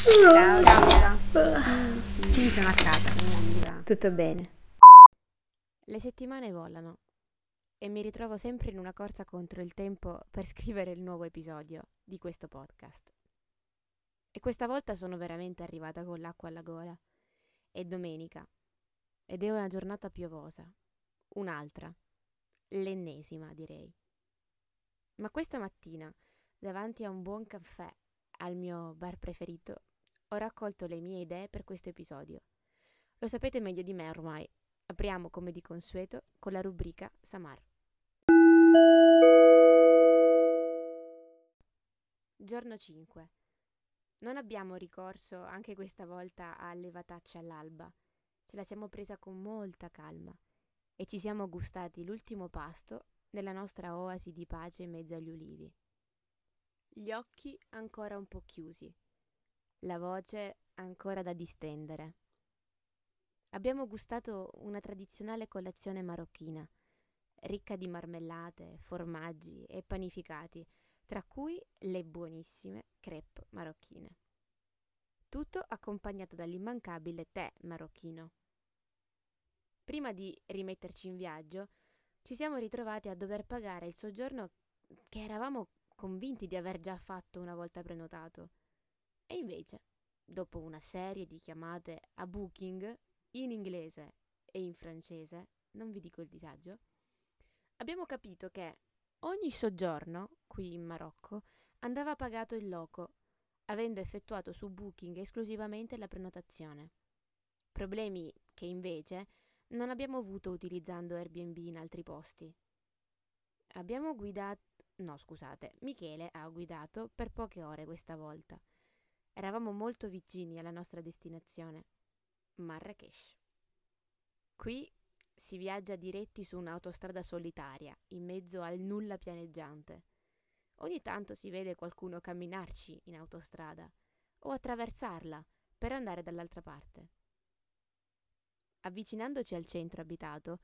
Ciao, Laura. Sì, sono. Tutto bene. Le settimane volano e mi ritrovo sempre in una corsa contro il tempo per scrivere il nuovo episodio di questo podcast. E questa volta sono veramente arrivata con l'acqua alla gola. È domenica ed è una giornata piovosa. Un'altra. L'ennesima, direi. Ma questa mattina, davanti a un buon caffè al mio bar preferito, ho raccolto le mie idee per questo episodio. Lo sapete meglio di me ormai. Apriamo come di consueto con la rubrica Samar. Giorno 5. Non abbiamo ricorso anche questa volta a levatacce all'alba. Ce la siamo presa con molta calma e ci siamo gustati l'ultimo pasto nella nostra oasi di pace in mezzo agli ulivi. Gli occhi ancora un po' chiusi, la voce ancora da distendere. Abbiamo gustato una tradizionale colazione marocchina, ricca di marmellate, formaggi e panificati, tra cui le buonissime crepe marocchine. Tutto accompagnato dall'immancabile tè marocchino. Prima di rimetterci in viaggio, ci siamo ritrovati a dover pagare il soggiorno che eravamo convinti di aver già fatto una volta prenotato. E invece, dopo una serie di chiamate a Booking in inglese e in francese, non vi dico il disagio, abbiamo capito che ogni soggiorno qui in Marocco andava pagato in loco, avendo effettuato su Booking esclusivamente la prenotazione. Problemi che invece non abbiamo avuto utilizzando Airbnb in altri posti. Abbiamo guidato No, scusate, Michele ha guidato per poche ore questa volta. Eravamo molto vicini alla nostra destinazione, Marrakesh. Qui si viaggia diretti su un'autostrada solitaria, in mezzo al nulla pianeggiante. Ogni tanto si vede qualcuno camminarci in autostrada o attraversarla per andare dall'altra parte. Avvicinandoci al centro abitato,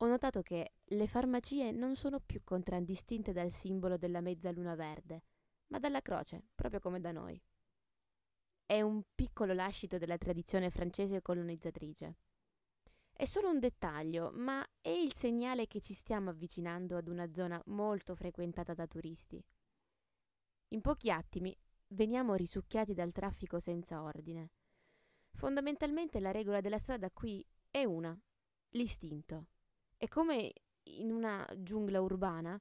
ho notato che le farmacie non sono più contraddistinte dal simbolo della mezzaluna verde, ma dalla croce, proprio come da noi. È un piccolo lascito della tradizione francese colonizzatrice. È solo un dettaglio, ma è il segnale che ci stiamo avvicinando ad una zona molto frequentata da turisti. In pochi attimi veniamo risucchiati dal traffico senza ordine. Fondamentalmente la regola della strada qui è una, l'istinto. E come in una giungla urbana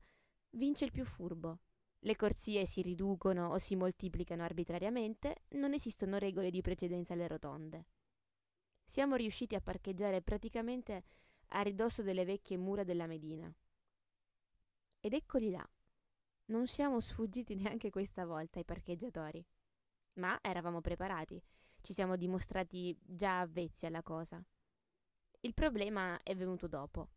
vince il più furbo. Le corsie si riducono o si moltiplicano arbitrariamente, non esistono regole di precedenza alle rotonde. Siamo riusciti a parcheggiare praticamente a ridosso delle vecchie mura della Medina. Ed eccoli là. Non siamo sfuggiti neanche questa volta ai parcheggiatori. Ma eravamo preparati, ci siamo dimostrati già avvezzi alla cosa. Il problema è venuto dopo.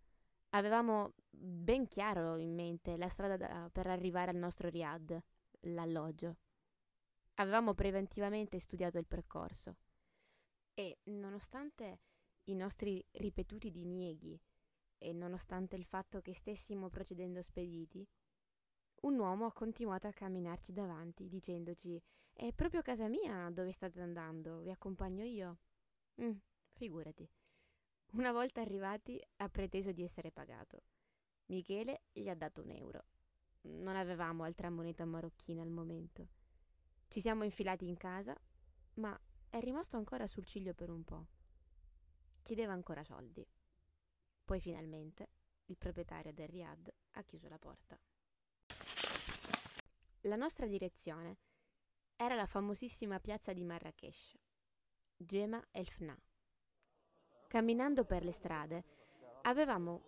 Avevamo ben chiaro in mente la strada da, per arrivare al nostro riad, l'alloggio. Avevamo preventivamente studiato il percorso e nonostante i nostri ripetuti dinieghi e nonostante il fatto che stessimo procedendo spediti, un uomo ha continuato a camminarci davanti dicendoci è proprio casa mia dove state andando, vi accompagno io. Mm, figurati. Una volta arrivati ha preteso di essere pagato. Michele gli ha dato un euro. Non avevamo altra moneta marocchina al momento. Ci siamo infilati in casa, ma è rimasto ancora sul ciglio per un po'. Chiedeva ancora soldi. Poi finalmente il proprietario del Riad ha chiuso la porta. La nostra direzione era la famosissima piazza di Marrakesh, Gema El Fna. Camminando per le strade avevamo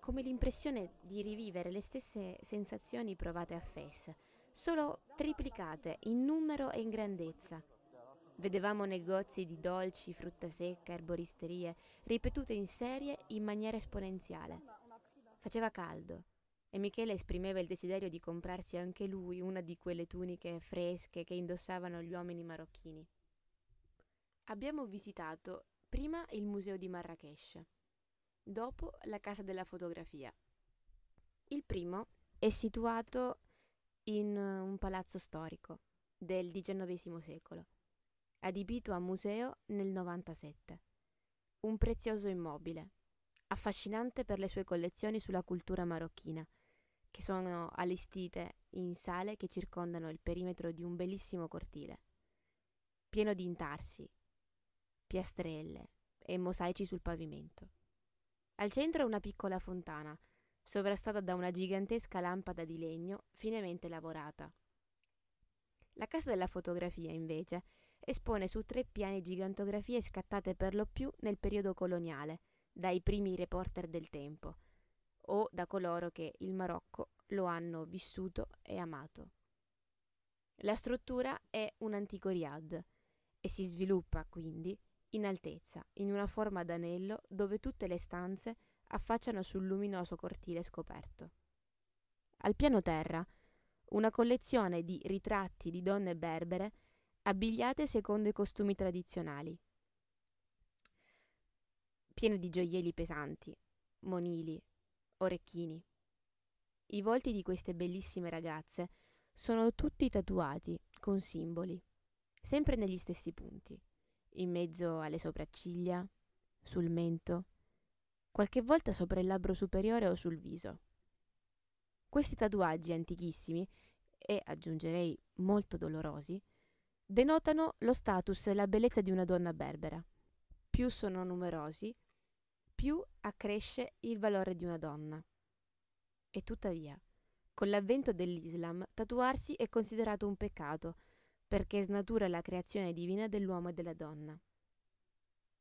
come l'impressione di rivivere le stesse sensazioni provate a Fes, solo triplicate in numero e in grandezza. Vedevamo negozi di dolci, frutta secca, erboristerie, ripetute in serie in maniera esponenziale. Faceva caldo e Michele esprimeva il desiderio di comprarsi anche lui una di quelle tuniche fresche che indossavano gli uomini marocchini. Abbiamo visitato Prima il museo di Marrakesh, dopo la casa della fotografia. Il primo è situato in un palazzo storico del XIX secolo. adibito a museo nel 97. Un prezioso immobile, affascinante per le sue collezioni sulla cultura marocchina, che sono allestite in sale che circondano il perimetro di un bellissimo cortile, pieno di intarsi, piastrelle e mosaici sul pavimento. Al centro una piccola fontana, sovrastata da una gigantesca lampada di legno finemente lavorata. La casa della fotografia, invece, espone su tre piani gigantografie scattate per lo più nel periodo coloniale, dai primi reporter del tempo, o da coloro che il Marocco lo hanno vissuto e amato. La struttura è un antico riad e si sviluppa quindi in altezza, in una forma d'anello dove tutte le stanze affacciano sul luminoso cortile scoperto. Al piano terra, una collezione di ritratti di donne berbere abbigliate secondo i costumi tradizionali, piene di gioielli pesanti, monili, orecchini. I volti di queste bellissime ragazze sono tutti tatuati con simboli, sempre negli stessi punti, in mezzo alle sopracciglia, sul mento, qualche volta sopra il labbro superiore o sul viso. Questi tatuaggi antichissimi e aggiungerei molto dolorosi denotano lo status e la bellezza di una donna berbera. Più sono numerosi, più accresce il valore di una donna. E tuttavia, con l'avvento dell'Islam, tatuarsi è considerato un peccato, perché snatura la creazione divina dell'uomo e della donna.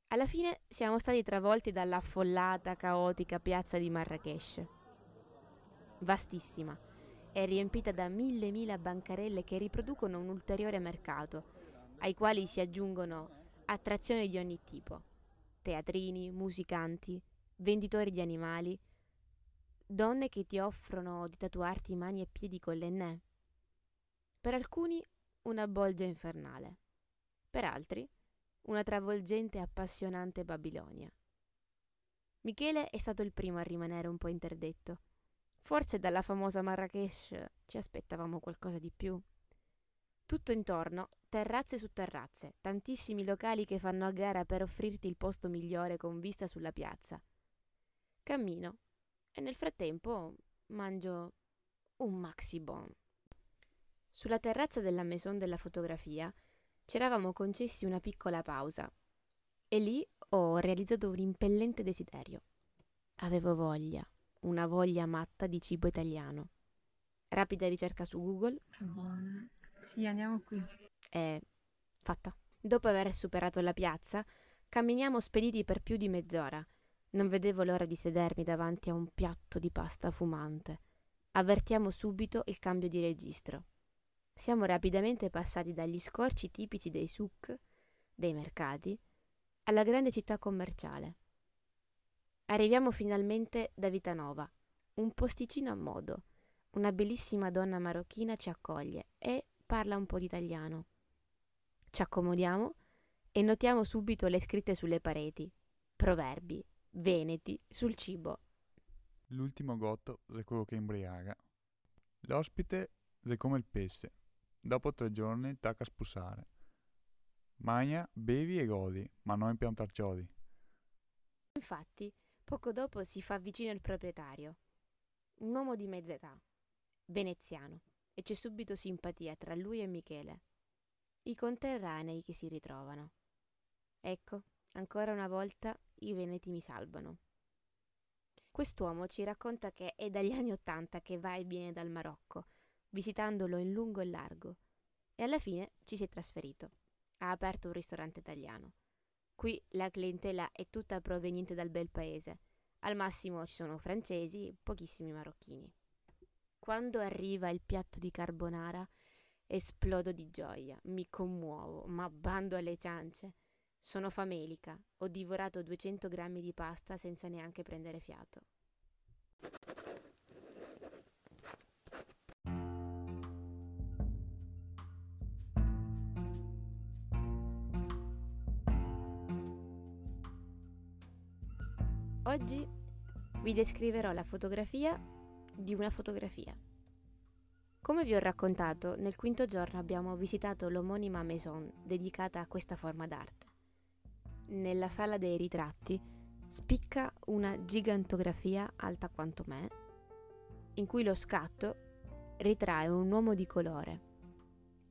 Alla fine siamo stati travolti dalla affollata, caotica piazza di Marrakesh. Vastissima, è riempita da mille mila bancarelle che riproducono un ulteriore mercato, ai quali si aggiungono attrazioni di ogni tipo, teatrini, musicanti, venditori di animali, donne che ti offrono di tatuarti mani e piedi con l'ennè. Per alcuni una bolgia infernale, per altri una travolgente e appassionante Babilonia. Michele è stato il primo a rimanere un po' interdetto Forse dalla famosa Marrakesh ci aspettavamo qualcosa di più. Tutto intorno, terrazze su terrazze, tantissimi locali che fanno a gara per offrirti il posto migliore con vista sulla piazza. Cammino e nel frattempo mangio un maxi bon. Sulla terrazza della maison della fotografia ci eravamo concessi una piccola pausa e lì ho realizzato un impellente desiderio. Avevo voglia una voglia matta di cibo italiano. Rapida ricerca su Google. Sì, andiamo qui. È fatta. Dopo aver superato la piazza, camminiamo spediti per più di mezz'ora. Non vedevo l'ora di sedermi davanti a un piatto di pasta fumante. Avvertiamo subito il cambio di registro. Siamo rapidamente passati dagli scorci tipici dei souk, dei mercati, alla grande città commerciale. Arriviamo finalmente da Vitanova, un posticino a modo. Una bellissima donna marocchina ci accoglie e parla un po' di italiano. Ci accomodiamo e notiamo subito le scritte sulle pareti. Proverbi, veneti, sul cibo. L'ultimo gotto è quello che imbriaga. L'ospite è come il pesce. Dopo tre giorni tacca a spussare. Magna, bevi e godi, ma non impiantar ciodi. Infatti, Poco dopo si fa vicino il proprietario, un uomo di mezza età, veneziano, e c'è subito simpatia tra lui e Michele. I conterranei che si ritrovano. Ecco, ancora una volta i veneti mi salvano. Quest'uomo ci racconta che è dagli anni Ottanta che va e viene dal Marocco, visitandolo in lungo e largo, e alla fine ci si è trasferito. Ha aperto un ristorante italiano. Qui la clientela è tutta proveniente dal bel paese. Al massimo ci sono francesi, pochissimi marocchini. Quando arriva il piatto di carbonara, esplodo di gioia, mi commuovo, ma bando alle ciance. Sono famelica, ho divorato 200 grammi di pasta senza neanche prendere fiato. Oggi vi descriverò la fotografia di una fotografia. Come vi ho raccontato, nel quinto giorno abbiamo visitato l'omonima maison dedicata a questa forma d'arte. Nella sala dei ritratti spicca una gigantografia alta quanto me, in cui lo scatto ritrae un uomo di colore,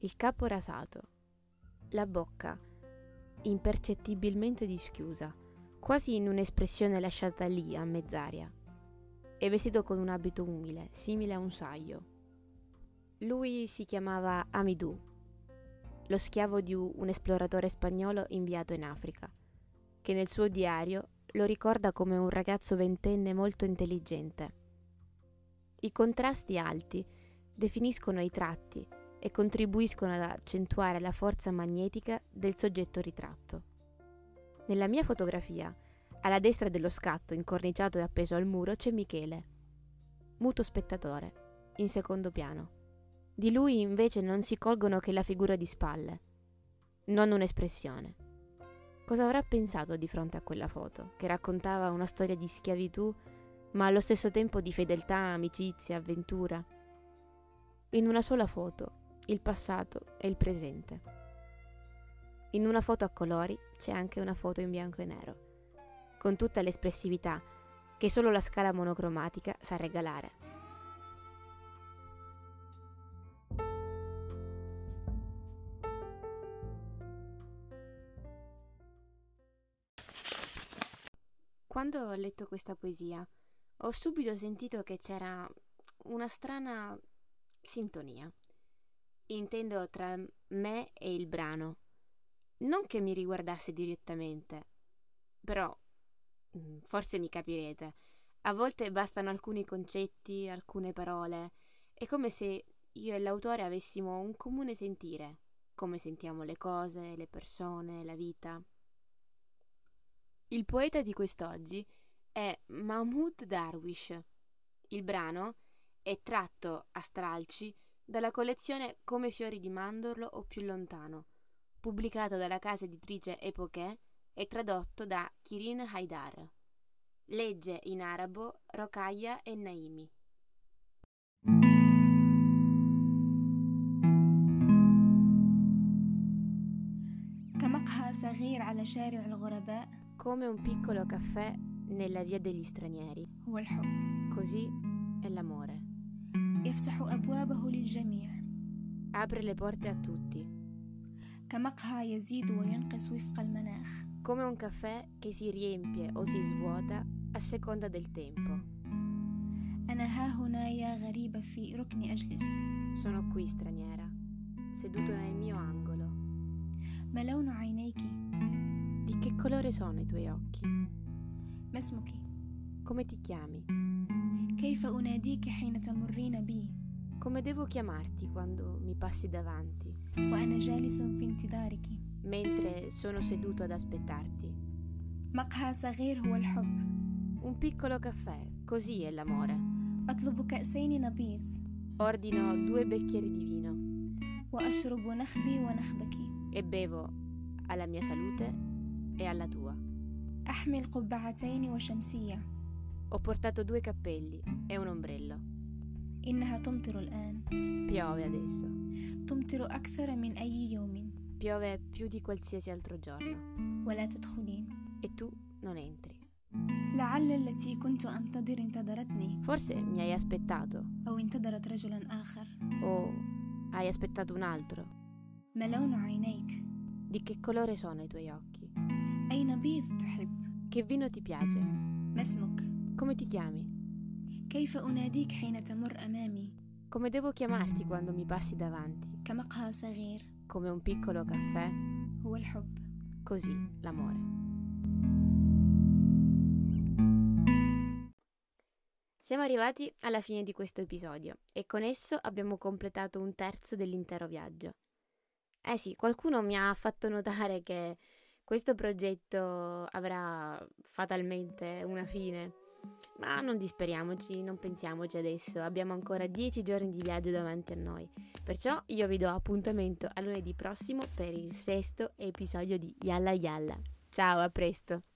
il capo rasato, la bocca impercettibilmente dischiusa, quasi in un'espressione lasciata lì a mezz'aria, e vestito con un abito umile, simile a un saio. Lui si chiamava Amidou, lo schiavo di un esploratore spagnolo inviato in Africa, che nel suo diario lo ricorda come un ragazzo ventenne molto intelligente. I contrasti alti definiscono i tratti e contribuiscono ad accentuare la forza magnetica del soggetto ritratto. Nella mia fotografia, alla destra dello scatto incorniciato e appeso al muro, c'è Michele, muto spettatore, in secondo piano. Di lui invece non si colgono che la figura di spalle, non un'espressione. Cosa avrà pensato di fronte a quella foto, che raccontava una storia di schiavitù, ma allo stesso tempo di fedeltà, amicizia, avventura? In una sola foto, il passato e il presente. In una foto a colori c'è anche una foto in bianco e nero, con tutta l'espressività che solo la scala monocromatica sa regalare. Quando ho letto questa poesia, ho subito sentito che c'era una strana sintonia. Intendo tra me e il brano. Non che mi riguardasse direttamente, però mm, forse mi capirete. A volte bastano alcuni concetti, alcune parole. È come se io e l'autore avessimo un comune sentire, come sentiamo le cose, le persone, la vita. Il poeta di quest'oggi è Mahmoud Darwish. Il brano è tratto a stralci dalla collezione Come fiori di mandorlo o più lontano, pubblicato dalla casa editrice Epoché e tradotto da Kirin Haidar. Legge in arabo Rokaya e Naimi. Come un piccolo caffè nella via degli stranieri. Così è l'amore. Apre le porte a tutti. كمقهى يزيد وينقص وفق المناخ come un caffè che si riempie o si svuota a seconda del tempo. أنا ها هنا يا غريبة في ركن أجلس Sono qui straniera, seduto nel mio angolo. ما لون عينيك Di che colore sono i tuoi occhi? ما اسمك Come ti chiami? كيف أناديك حين تمرين بي Come devo chiamarti quando mi passi davanti, وأنا جالس في انتظارك mentre sono seduto ad aspettarti? مقهى صغير هو الحب Un piccolo caffè, così è l'amore. أطلب كأسين نبيذ Ordino due bicchieri di vino وأشرب نخبي ونخبك e bevo alla mia salute e alla tua. أحمل قبعتين وشمسية Ho portato due cappelli e un ombrello. إنها تمطر الآن Piove adesso. تمطر أكثر من أي يوم Piove più di qualsiasi altro giorno. ولا تدخلين E tu non entri. لعل التي كنت أنتظر انتظرتني Forse mi hai aspettato أو انتظرت رجلا آخر o hai aspettato un altro. ما لون عينيك Di che colore sono i tuoi occhi? أي نبيذ تحب Che vino ti piace? ما اسمك Come ti chiami? كيف أناديك حين تمر أمامي Come devo chiamarti quando mi passi davanti? كمقهى صغير Come un piccolo caffè? هو الحب Così l'amore. Siamo arrivati alla fine di questo episodio e con esso abbiamo completato un terzo dell'intero viaggio. Eh sì, qualcuno mi ha fatto notare che questo progetto avrà fatalmente una fine, ma non disperiamoci, non pensiamoci adesso, abbiamo ancora dieci giorni di viaggio davanti a noi. Perciò io vi do appuntamento a lunedì prossimo per il sesto episodio di Yalla Yalla. Ciao, a presto!